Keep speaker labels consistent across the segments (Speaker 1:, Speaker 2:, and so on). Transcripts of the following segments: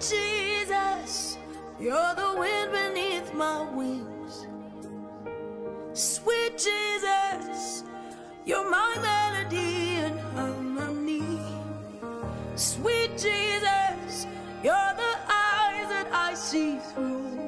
Speaker 1: Jesus, you're the wind beneath my wings. Sweet Jesus, you're my melody and harmony. Sweet Jesus, you're the eyes that I see through.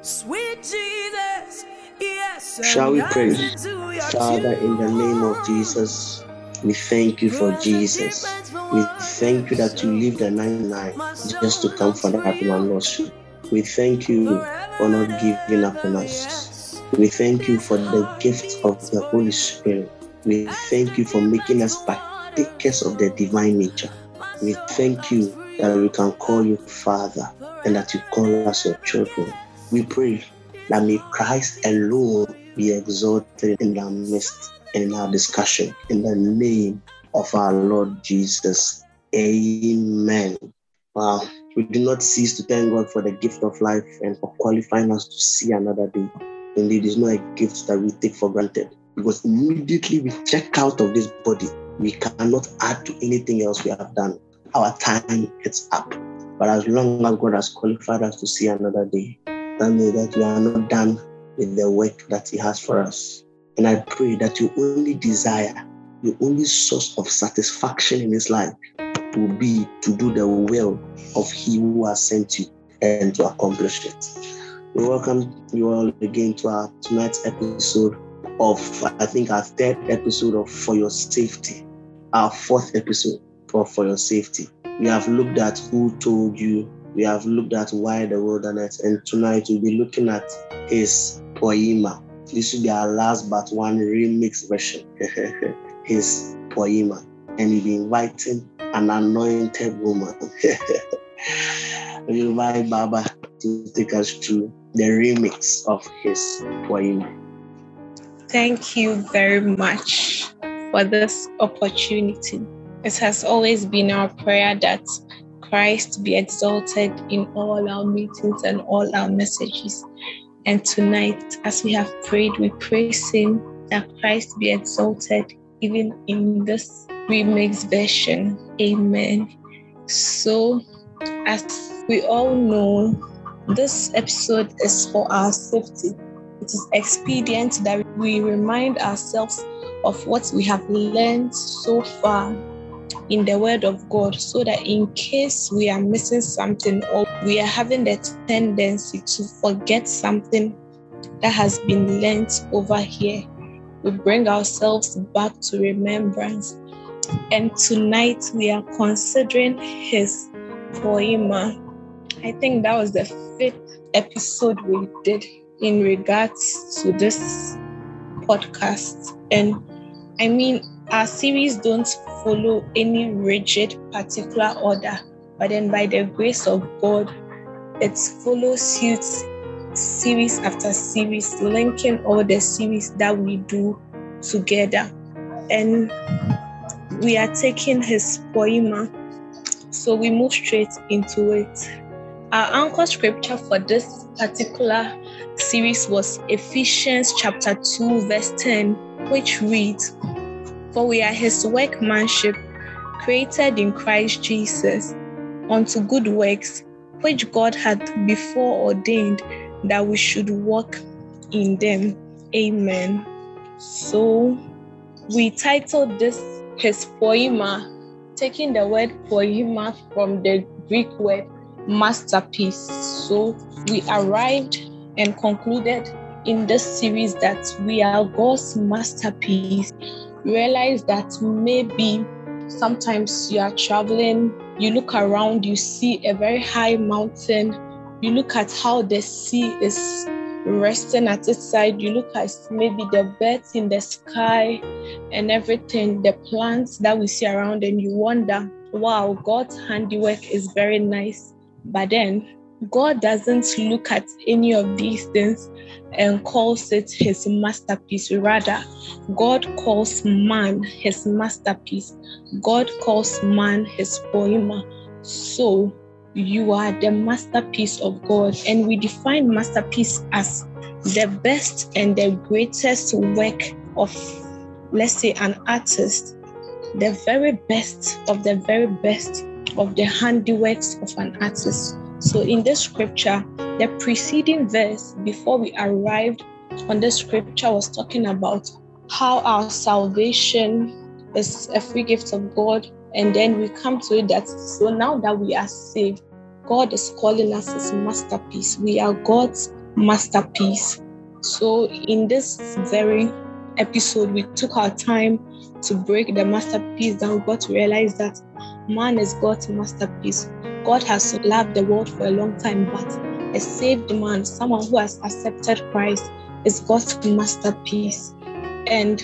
Speaker 1: Sweet Jesus, yes.
Speaker 2: Shall we pray? Father, in the name of. Jesus, we thank you for Jesus. We thank you that you leave the 99 just to come for that one sheep. We thank you for not giving up on us. We thank you for the gift of the Holy Spirit. We thank you for making us partakers of the divine nature. We thank you that we can call you Father and that you call us your children. We pray that may Christ alone be exalted in our midst in our discussion. In the name of our Lord Jesus. Amen. Wow. We do not cease to thank God for the gift of life and for qualifying us to see another day. Indeed, it's not a gift that we take for granted because immediately we check out of this body, we cannot add to anything else we have done. Our time is up. But as long as God has qualified us to see another day, that means that we are not done with the work that He has for us. And I pray that your only desire, your only source of satisfaction in this life will be to do the will of He who has sent you and to accomplish it. We welcome you all again to our tonight's episode of, I think, our third episode of For Your Safety, our fourth episode of For Your Safety. We have looked at who told you, we have looked at why the wilderness, and tonight we'll be looking at his poema. This will be our last but one remix version, his poema. And we'll be inviting an anointed woman. we invite Baba to take us through the remix of his poema.
Speaker 3: Thank you very much for this opportunity. It has always been our prayer that Christ be exalted in all our meetings and all our messages. And tonight, as we have prayed, we praise Him that Christ be exalted even in this remix version. Amen. So, as we all know, this episode is for our safety. It is expedient that we remind ourselves of what we have learned so far in the Word of God so that in case we are missing something or we are having the tendency to forget something that has been learnt over here, we bring ourselves back to remembrance. And tonight we are considering his poema. I think that was the fifth episode we did in regards to this podcast. And I mean, our series don't follow any rigid particular order, but then by the grace of God, it follows suit series after series, linking all the series that we do together. And we are taking his poema. So we move straight into it. Our anchor scripture for this particular series was Ephesians chapter 2, verse 10, which reads, For we are his workmanship, created in Christ Jesus, unto good works, which God hath before ordained that we should walk in them. Amen. So we titled this his poema, taking the word poema from the Greek word masterpiece. So we arrived and concluded in this series that we are God's masterpiece. Realize that maybe sometimes you are traveling, you look around, you see a very high mountain, you look at how the sea is resting at its side, you look at maybe the birds in the sky and everything, the plants that we see around, and you wonder, wow, God's handiwork is very nice. But then God doesn't look at any of these things and calls it his masterpiece. Rather, God calls man his masterpiece. God calls man his poema. So you are the masterpiece of God. And we define masterpiece as the best and the greatest work of, let's say, an artist, the very best of the very best of the handiworks of an artist. So in this scripture, the preceding verse before we arrived on this scripture was talking about how our salvation is a free gift of God. And then we come to it that so now that we are saved, God is calling us his masterpiece. We are God's masterpiece. So in this very episode, we took our time to break the masterpiece down. We got to realize that man is God's masterpiece. God has loved the world for a long time, but a saved man, someone who has accepted Christ, is God's masterpiece. And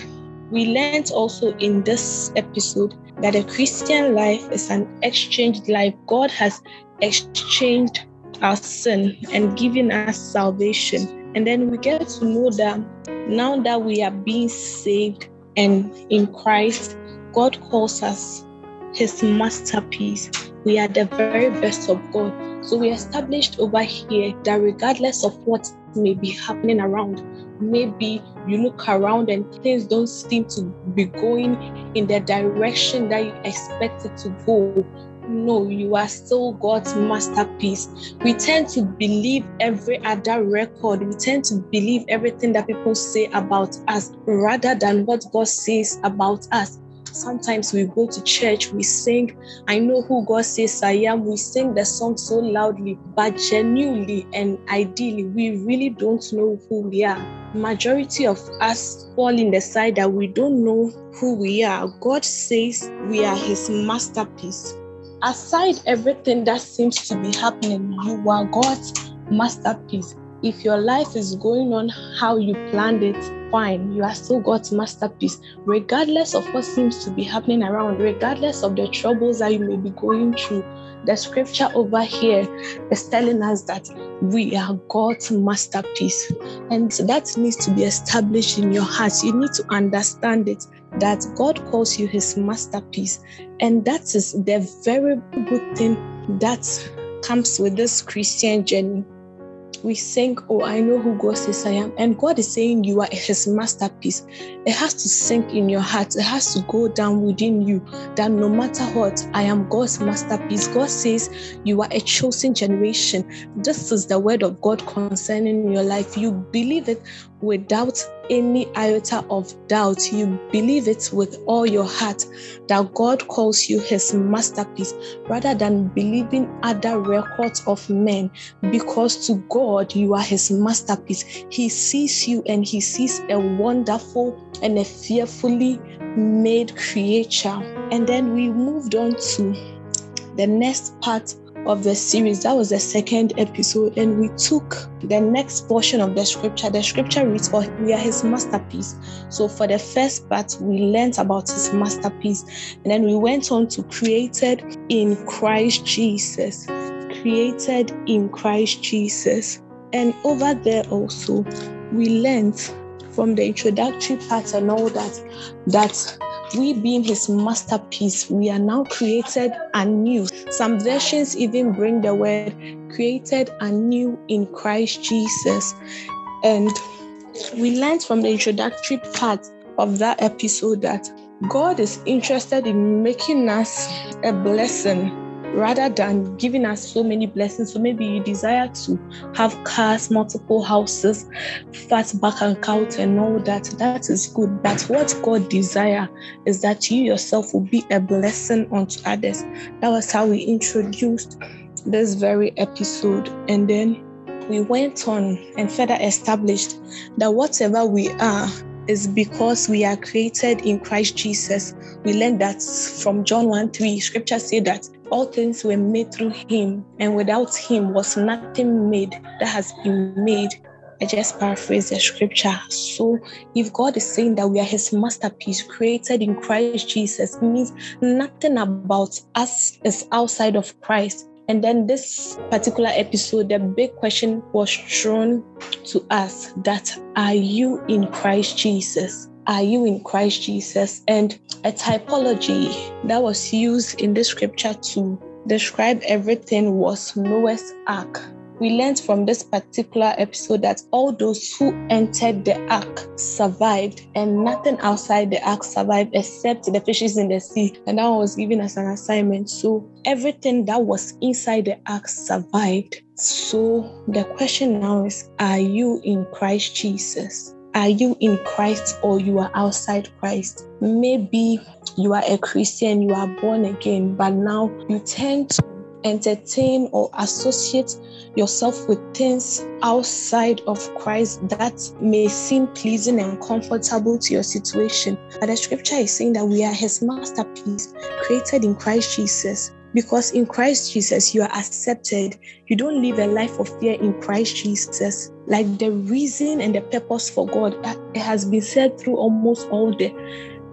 Speaker 3: we learned also in this episode that a Christian life is an exchanged life. God has exchanged our sin and given us salvation. And then we get to know that now that we are being saved and in Christ, God calls us his masterpiece. We are the very best of God. So we established over here that regardless of what may be happening around, maybe you look around and things don't seem to be going in the direction that you expected to go. No, you are still God's masterpiece. We tend to believe every other record. We tend to believe everything that people say about us rather than what God says about us. Sometimes we go to church, we sing, I know who God says I am. We sing the song so loudly, but genuinely and ideally, we really don't know who we are. Majority of us fall in the side that we don't know who we are. God says we are his masterpiece. Aside everything that seems to be happening, you are God's masterpiece. If your life is going on how you planned it, fine. You are still God's masterpiece, regardless of what seems to be happening around, regardless of the troubles that you may be going through. The scripture over here is telling us that we are God's masterpiece. And that needs to be established in your heart. You need to understand it that God calls you his masterpiece. And that is the very good thing that comes with this Christian journey we sing, Oh, I know who God says I am. And God is saying you are his masterpiece. It has to sink in your heart. It has to go down within you that no matter what, I am God's masterpiece. God says you are a chosen generation. This is the word of God concerning your life. You believe it without any iota of doubt. You believe it with all your heart that God calls you his masterpiece rather than believing other records of men because to God you are his masterpiece. He sees you and he sees a wonderful and a fearfully made creature. And then we moved on to the next part of the series. That was the second episode, and we took the next portion of the scripture. The scripture reads, For we are his masterpiece. So, for the first part, we learned about his masterpiece, and then we went on to created in Christ Jesus. Created in Christ Jesus. And over there also, we learned from the introductory part and all that, that we being his masterpiece, we are now created anew. Some versions even bring the word created anew in Christ Jesus. And we learned from the introductory part of that episode that God is interested in making us a blessing rather than giving us so many blessings. So maybe you desire to have cars, multiple houses, fat and account, and all that. That is good. But what God desire is that you yourself will be a blessing unto others. That was how we introduced this very episode. And then we went on and further established that whatever we are is because we are created in Christ Jesus. We learned that from John 1 3. Scripture said that all things were made through him, and without him was nothing made that has been made. I just paraphrase the scripture. So, if God is saying that we are his masterpiece created in Christ Jesus, means nothing about us is outside of Christ. And then this particular episode, the big question was thrown to us that are you in Christ Jesus? Are you in Christ Jesus? And a typology that was used in the scripture to describe everything was Noah's ark. We learned from this particular episode that all those who entered the ark survived, and nothing outside the ark survived except the fishes in the sea. And that was given as an assignment. So everything that was inside the ark survived. So the question now is Are you in Christ Jesus? Are you in Christ or you are outside Christ? Maybe you are a Christian, you are born again, but now you tend to entertain or associate yourself with things outside of Christ that may seem pleasing and comfortable to your situation. But the scripture is saying that we are his masterpiece, created in Christ Jesus. Because in Christ Jesus, you are accepted. You don't live a life of fear in Christ Jesus. Like the reason and the purpose for God, it has been said through almost all the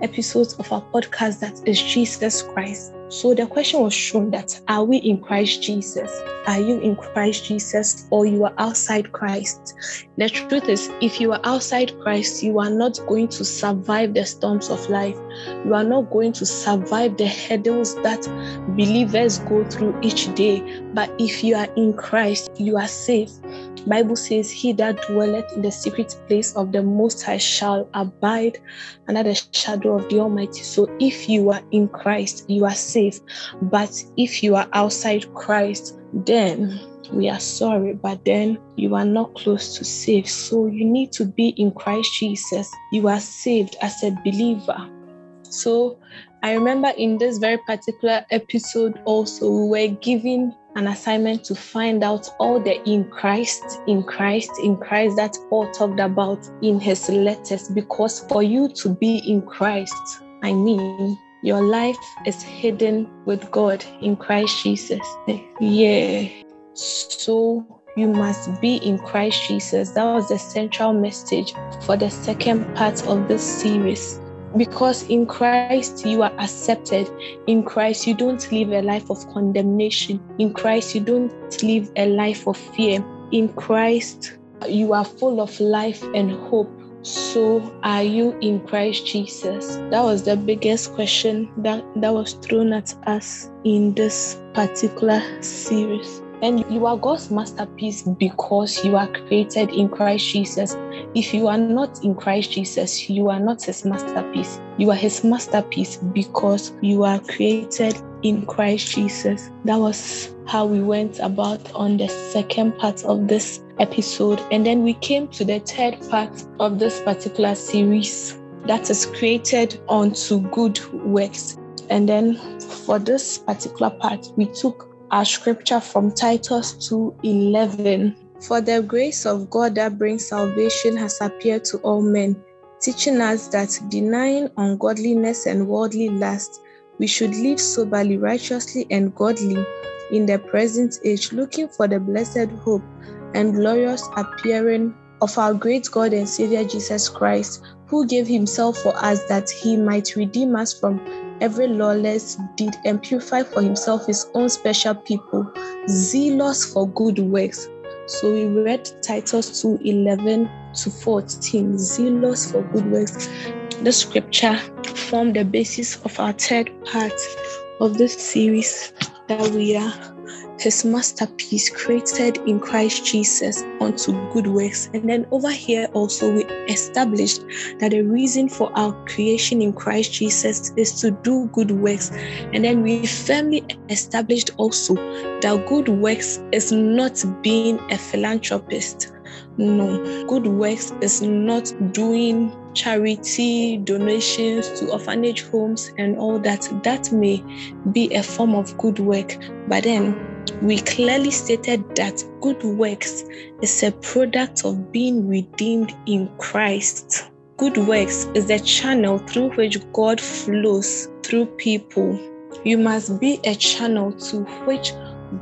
Speaker 3: episodes of our podcast that is Jesus Christ. So the question was shown that are we in Christ Jesus? Are you in Christ Jesus or you are outside Christ? The truth is, if you are outside Christ, you are not going to survive the storms of life. You are not going to survive the hurdles that believers go through each day. But if you are in Christ, you are safe. Bible says, He that dwelleth in the secret place of the Most High shall abide under the shadow of the Almighty. So if you are in Christ, you are safe. But if you are outside Christ, then we are sorry, but then you are not close to safe. So you need to be in Christ Jesus. You are saved as a believer. So I remember in this very particular episode, also, we were given an assignment to find out all the in Christ, in Christ, in Christ that Paul talked about in his letters. Because for you to be in Christ, I mean, your life is hidden with God in Christ Jesus. Yeah. So you must be in Christ Jesus. That was the central message for the second part of this series because in Christ you are accepted. In Christ you don't live a life of condemnation. In Christ you don't live a life of fear. In Christ you are full of life and hope. So are you in Christ Jesus? That was the biggest question that, that was thrown at us in this particular series. And you are God's masterpiece because you are created in Christ Jesus. If you are not in Christ Jesus, you are not his masterpiece. You are his masterpiece because you are created in Christ Jesus. That was how we went about on the second part of this episode. And then we came to the third part of this particular series that is created onto good works. And then for this particular part, we took our scripture from Titus 2:11. For the grace of God that brings salvation has appeared to all men, teaching us that denying ungodliness and worldly lust, we should live soberly, righteously, and godly in the present age, looking for the blessed hope and glorious appearing of our great God and Savior Jesus Christ, who gave himself for us that he might redeem us from every lawless deed and purify for himself his own special people, zealous for good works. So we read Titus 2 11 to 14, zealous for good works. The scripture formed the basis of our third part of this series that we are his masterpiece created in Christ Jesus unto good works. And then over here also we established that the reason for our creation in Christ Jesus is to do good works. And then we firmly established also that good works is not being a philanthropist. No, good works is not doing charity donations to orphanage homes and all that. That may be a form of good work, but then we clearly stated that good works is a product of being redeemed in Christ. Good works is the channel through which God flows through people. You must be a channel to which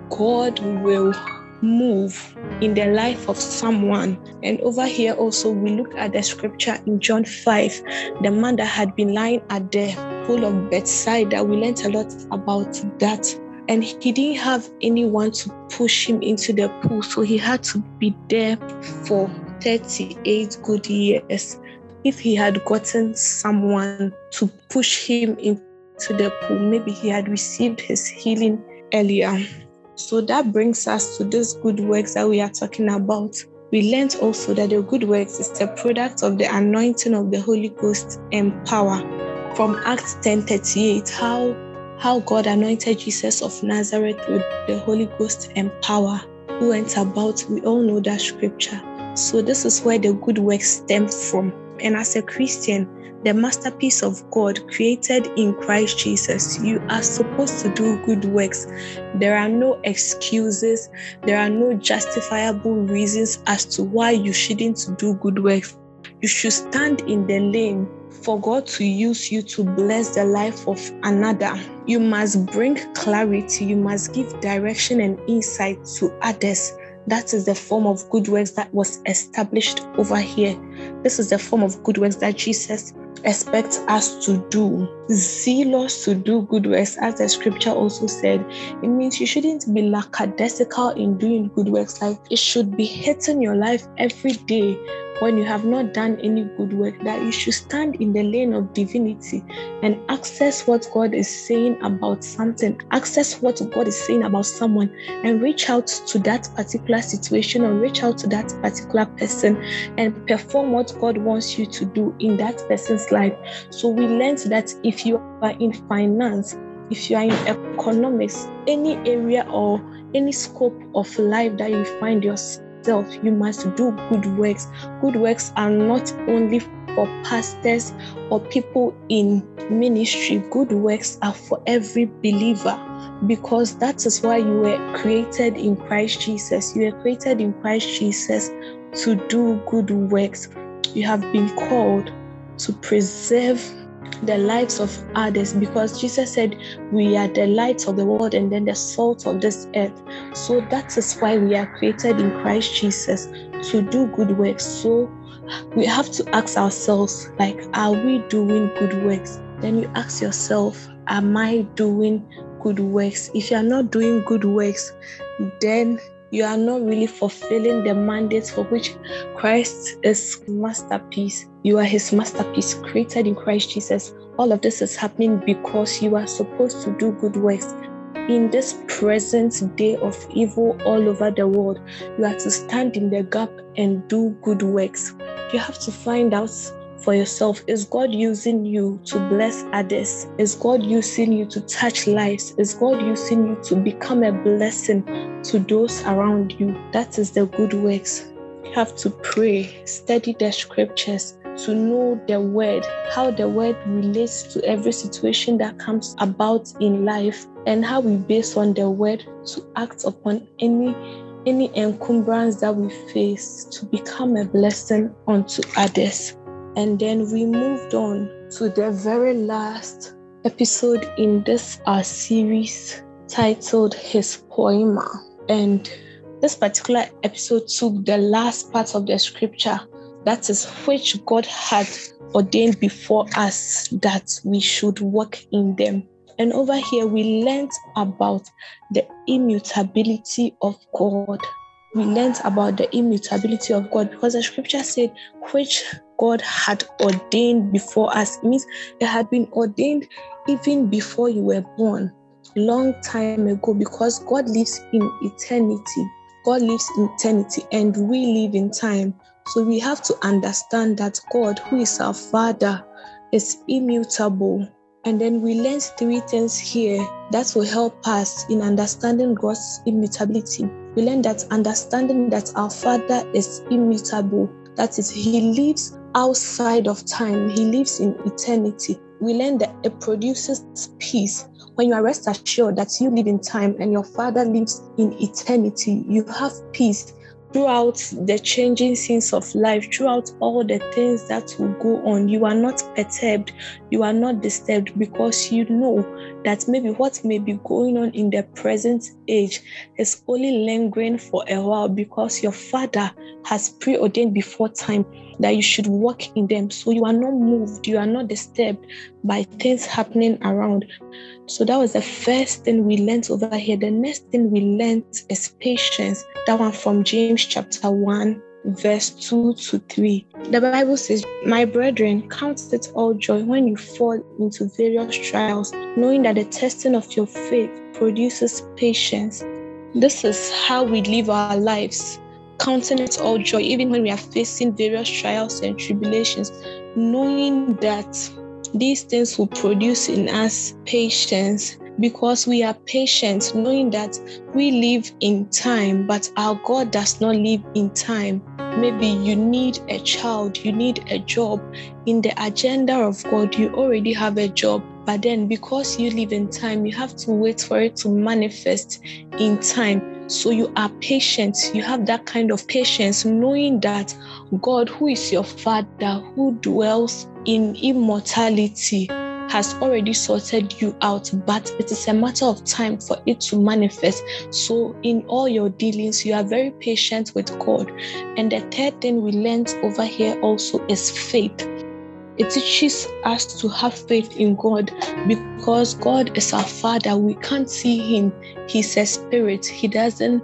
Speaker 3: God will move in the life of someone. And over here also, we look at the scripture in John 5, the man that had been lying at the pool of Bethsaida. We learned a lot about that and he didn't have anyone to push him into the pool, so he had to be there for 38 good years. If he had gotten someone to push him into the pool, maybe he had received his healing earlier. So that brings us to these good works that we are talking about. We learned also that the good works is a product of the anointing of the Holy Ghost and power. From Acts 10:38, how how God anointed Jesus of Nazareth with the Holy Ghost and power, who went about. We all know that scripture. So this is where the good works stem from. And as a Christian, the masterpiece of God created in Christ Jesus, you are supposed to do good works. There are no excuses, there are no justifiable reasons as to why you shouldn't do good works. You should stand in the lane for God to use you to bless the life of another. You must bring clarity, you must give direction and insight to others. That is the form of good works that was established over here. This is the form of good works that Jesus expects us to do. Zealous to do good works, as the scripture also said. It means you shouldn't be lackadaisical in doing good works. Like it should be hitting your life every day when you have not done any good work, that you should stand in the lane of divinity and access what God is saying about something, access what God is saying about someone, and reach out to that particular situation or reach out to that particular person and perform what God wants you to do in that person's life. So we learned that if you are in finance, if you are in economics, any area or any scope of life that you find yourself you must do good works. Good works are not only for pastors or people in ministry, good works are for every believer because that is why you were created in Christ Jesus. You were created in Christ Jesus to do good works. You have been called to preserve the lives of others because Jesus said we are the light of the world and then the salt of this earth. So that is why we are created in Christ Jesus to do good works. So we have to ask ourselves like are we doing good works? Then you ask yourself, am I doing good works? If you are not doing good works, then you are not really fulfilling the mandate for which Christ is masterpiece. You are his masterpiece created in Christ Jesus. All of this is happening because you are supposed to do good works. In this present day of evil all over the world, you are to stand in the gap and do good works. You have to find out for yourself? Is God using you to bless others? Is God using you to touch lives? Is God using you to become a blessing to those around you? That is the good works. You have to pray, study the scriptures to know the word, how the word relates to every situation that comes about in life, and how we base on the word to act upon any any encumbrance that we face to become a blessing unto others. And then we moved on to the very last episode in this our series titled His Poema. And this particular episode took the last part of the scripture, that is which God had ordained before us that we should walk in them. And over here, we learned about the immutability of God we learned about the immutability of God because the scripture said, which God had ordained before us. It means it had been ordained even before you were born, long time ago, because God lives in eternity. God lives in eternity and we live in time. So we have to understand that God, who is our Father, is immutable. And then we learned three things here that will help us in understanding God's immutability we learn that understanding that our Father is immutable, that is, He lives outside of time, He lives in eternity. We learn that it produces peace. When you are rest assured that you live in time and your Father lives in eternity, you have peace throughout the changing scenes of life, throughout all the things that will go on, you are not perturbed, you are not disturbed because you know that maybe what may be going on in the present age is only lingering for a while because your Father has preordained before time that you should walk in them. So you are not moved, you are not disturbed by things happening around. So that was the first thing we learned over here. The next thing we learned is patience. That one from James chapter 1, verse 2 to 3. The Bible says, My brethren, count it all joy when you fall into various trials, knowing that the testing of your faith produces patience. This is how we live our lives, counting it all joy, even when we are facing various trials and tribulations, knowing that these things will produce in us patience because we are patient, knowing that we live in time, but our God does not live in time. Maybe you need a child, you need a job. In the agenda of God, you already have a job, but then because you live in time, you have to wait for it to manifest in time. So you are patient. You have that kind of patience, knowing that God, who is your Father, who dwells in immortality, has already sorted you out, but it is a matter of time for it to manifest. So, in all your dealings, you are very patient with God. And the third thing we learned over here also is faith. It teaches us to have faith in God because God is our Father. We can't see Him, He's a spirit. He doesn't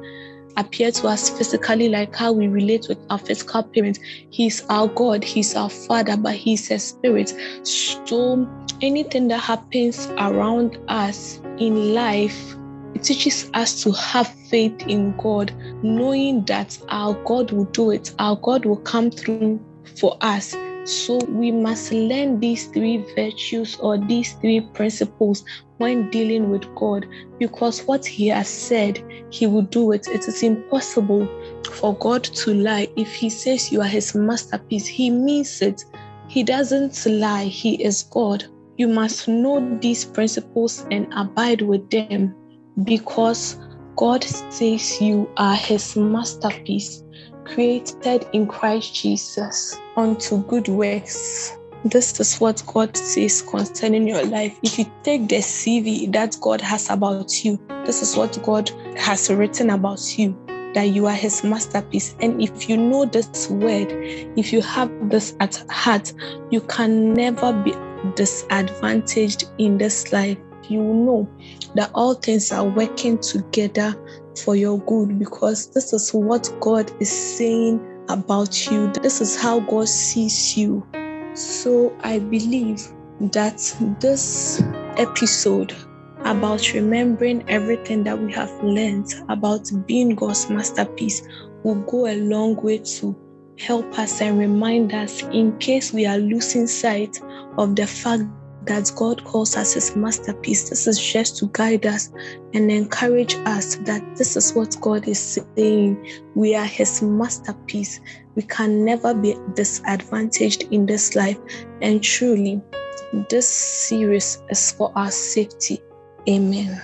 Speaker 3: appear to us physically like how we relate with our physical parents. He's our God, He's our Father, but He's a spirit. So anything that happens around us in life, it teaches us to have faith in God, knowing that our God will do it, our God will come through for us. So we must learn these three virtues or these three principles when dealing with God because what He has said, He will do it. It is impossible for God to lie. If He says you are His masterpiece, He means it. He doesn't lie, He is God. You must know these principles and abide with them because God says you are His masterpiece created in Christ Jesus unto good works. This is what God says concerning your life. If you take the CV that God has about you, this is what God has written about you that you are his masterpiece. And if you know this word, if you have this at heart, you can never be disadvantaged in this life. You know that all things are working together for your good because this is what God is saying about you. This is how God sees you. So I believe that this episode about remembering everything that we have learned about being God's masterpiece will go a long way to help us and remind us in case we are losing sight of the fact that God calls us his masterpiece. This is just to guide us and encourage us that this is what God is saying. We are his masterpiece. We can never be disadvantaged in this life. And truly, this series is for our safety. Amen.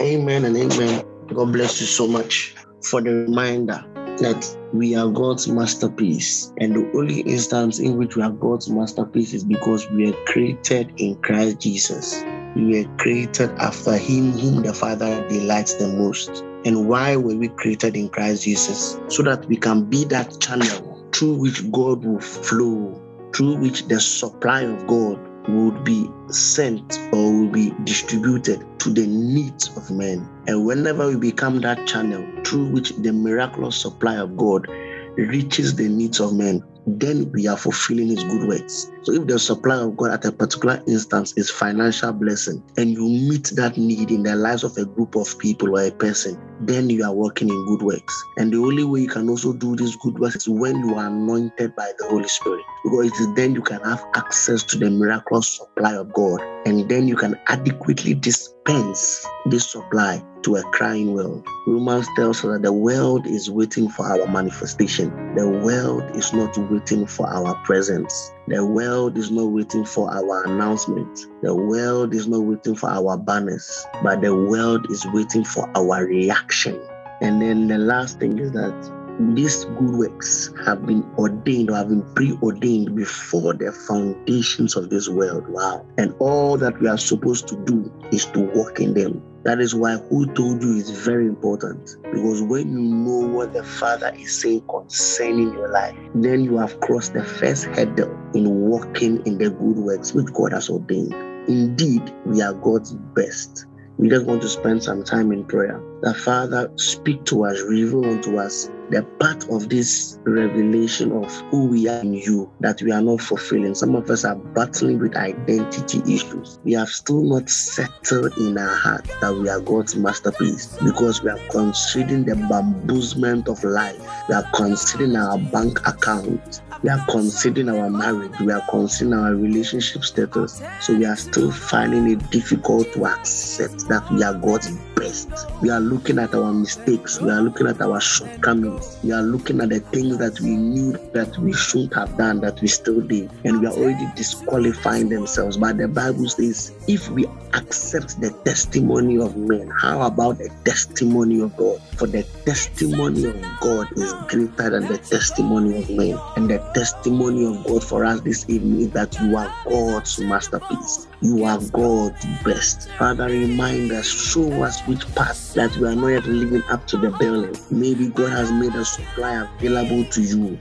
Speaker 2: Amen and amen. God bless you so much for the reminder that we are God's masterpiece. And the only instance in which we are God's masterpiece is because we are created in Christ Jesus. We were created after Him whom the Father delights the most. And why were we created in Christ Jesus? So that we can be that channel through which God will flow, through which the supply of God would be sent or will be distributed to the needs of men. And whenever we become that channel through which the miraculous supply of God reaches the needs of men, then we are fulfilling his good works. So if the supply of God at a particular instance is financial blessing and you meet that need in the lives of a group of people or a person, then you are working in good works. And the only way you can also do these good works is when you are anointed by the Holy Spirit. Because it is then you can have access to the miraculous supply of God. And then you can adequately dispense this supply to a crying world. Romans tells us that the world is waiting for our manifestation. The world is not waiting for our presence. The world is not waiting for our announcement. The world is not waiting for our banners, but the world is waiting for our reaction. And then the last thing is that these good works have been ordained or have been preordained before the foundations of this world. Wow. And all that we are supposed to do is to walk in them. That is why who told you is very important. Because when you know what the Father is saying concerning your life, then you have crossed the first hurdle in walking in the good works which God has ordained. Indeed, we are God's best. We just want to spend some time in prayer. That Father, speak to us, reveal unto us the part of this revelation of who we are in you that we are not fulfilling. Some of us are battling with identity issues. We have still not settled in our heart that we are God's masterpiece because we are considering the bamboozlement of life. We are considering our bank account. We are considering our marriage. We are considering our relationship status. So we are still finding it difficult to accept that we are God's best. We are looking at our mistakes. We are looking at our shortcomings. We are looking at the things that we knew that we shouldn't have done that we still did. And we are already disqualifying themselves. But the Bible says if we accept the testimony of men, how about the testimony of God? For the testimony of God is greater than the testimony of men. And the testimony of God for us this evening is that you are God's masterpiece. You are God's best. Father, remind us, show us which path that we are not yet living up to the billing. Maybe God has made a supply available to you,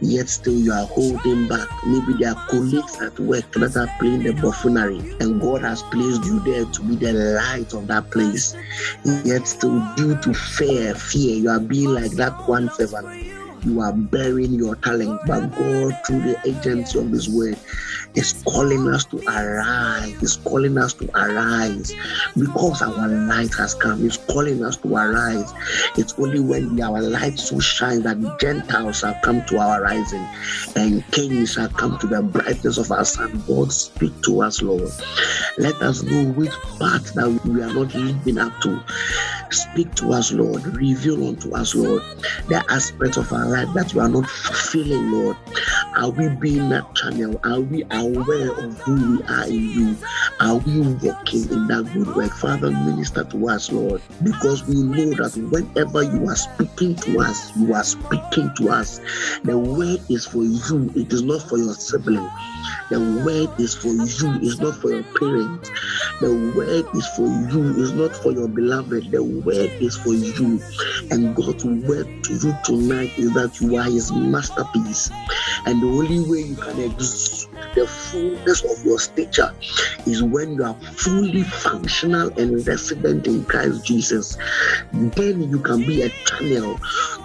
Speaker 2: yet still you are holding back. Maybe there are colleagues at work that are playing the buffoonery, and God has placed you there to be the light of that place. Yet still, due to fear, fear, you are being like that one servant you are burying your talent, but God, through the agency of His word, is calling us to arise. Is calling us to arise because our light has come. He's calling us to arise. It's only when our light so shines that Gentiles shall come to our rising and kings shall come to the brightness of our sun. God, speak to us, Lord. Let us know which part that we are not living up to. Speak to us, Lord. Reveal unto us, Lord, the aspect of our life that we are not fulfilling, Lord. Are we being that channel? Are we aware of who we are in you? Are we walking in that good work? Father, minister to us, Lord, because we know that whenever you are speaking to us, you are speaking to us. The word is for you, it is not for your sibling. The word is for you, it's not for your parents. The word is for you, it's not for your beloved. The word is for you. And God's word to you tonight is that you are his masterpiece. And only way you can exude the fullness of your stature is when you are fully functional and resident in Christ Jesus. Then you can be a channel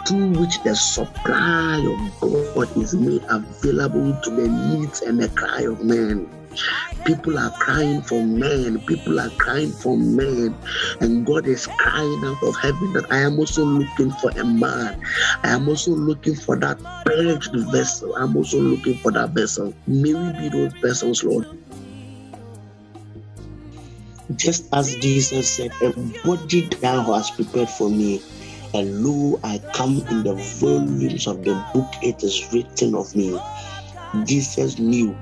Speaker 2: through which the supply of God is made available to the needs and the cry of men. People are crying for men. People are crying for men. And God is crying out of heaven that I am also looking for a man. I am also looking for that purged vessel. I'm also looking for that vessel. May we be those vessels, Lord. Just as Jesus said, a body thou hast prepared for me. And lo, I come in the volumes of the book, it is written of me. Jesus knew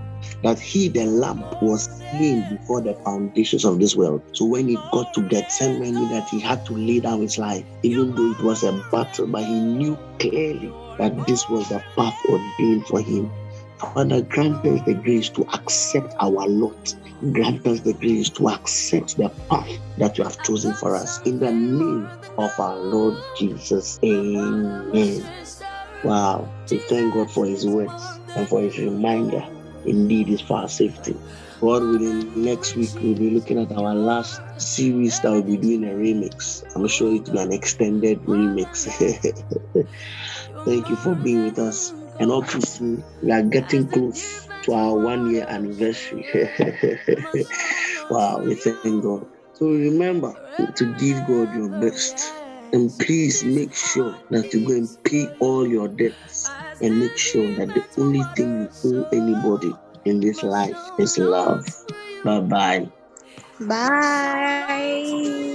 Speaker 2: that he, the lamb, was slain before the foundations of this world. So when he got to Gethsemane, that he had to lay down his life, even though it was a battle, but he knew clearly that this was the path ordained for him. Father, grant us the grace to accept our lot. Grant us the grace to accept the path that you have chosen for us. In the name of our Lord Jesus. Amen. Wow. We thank God for his words and for his reminder indeed is for our safety. God willing, next week we'll be looking at our last series that we'll be doing a remix. I'm sure it will be an extended remix. Thank you for being with us. And obviously, we are getting close to our one year anniversary. wow, we thank God. So remember to give God your best. And please make sure that you go and pay all your debts and make sure that the only thing you owe anybody in this life is love. Bye bye.
Speaker 3: Bye.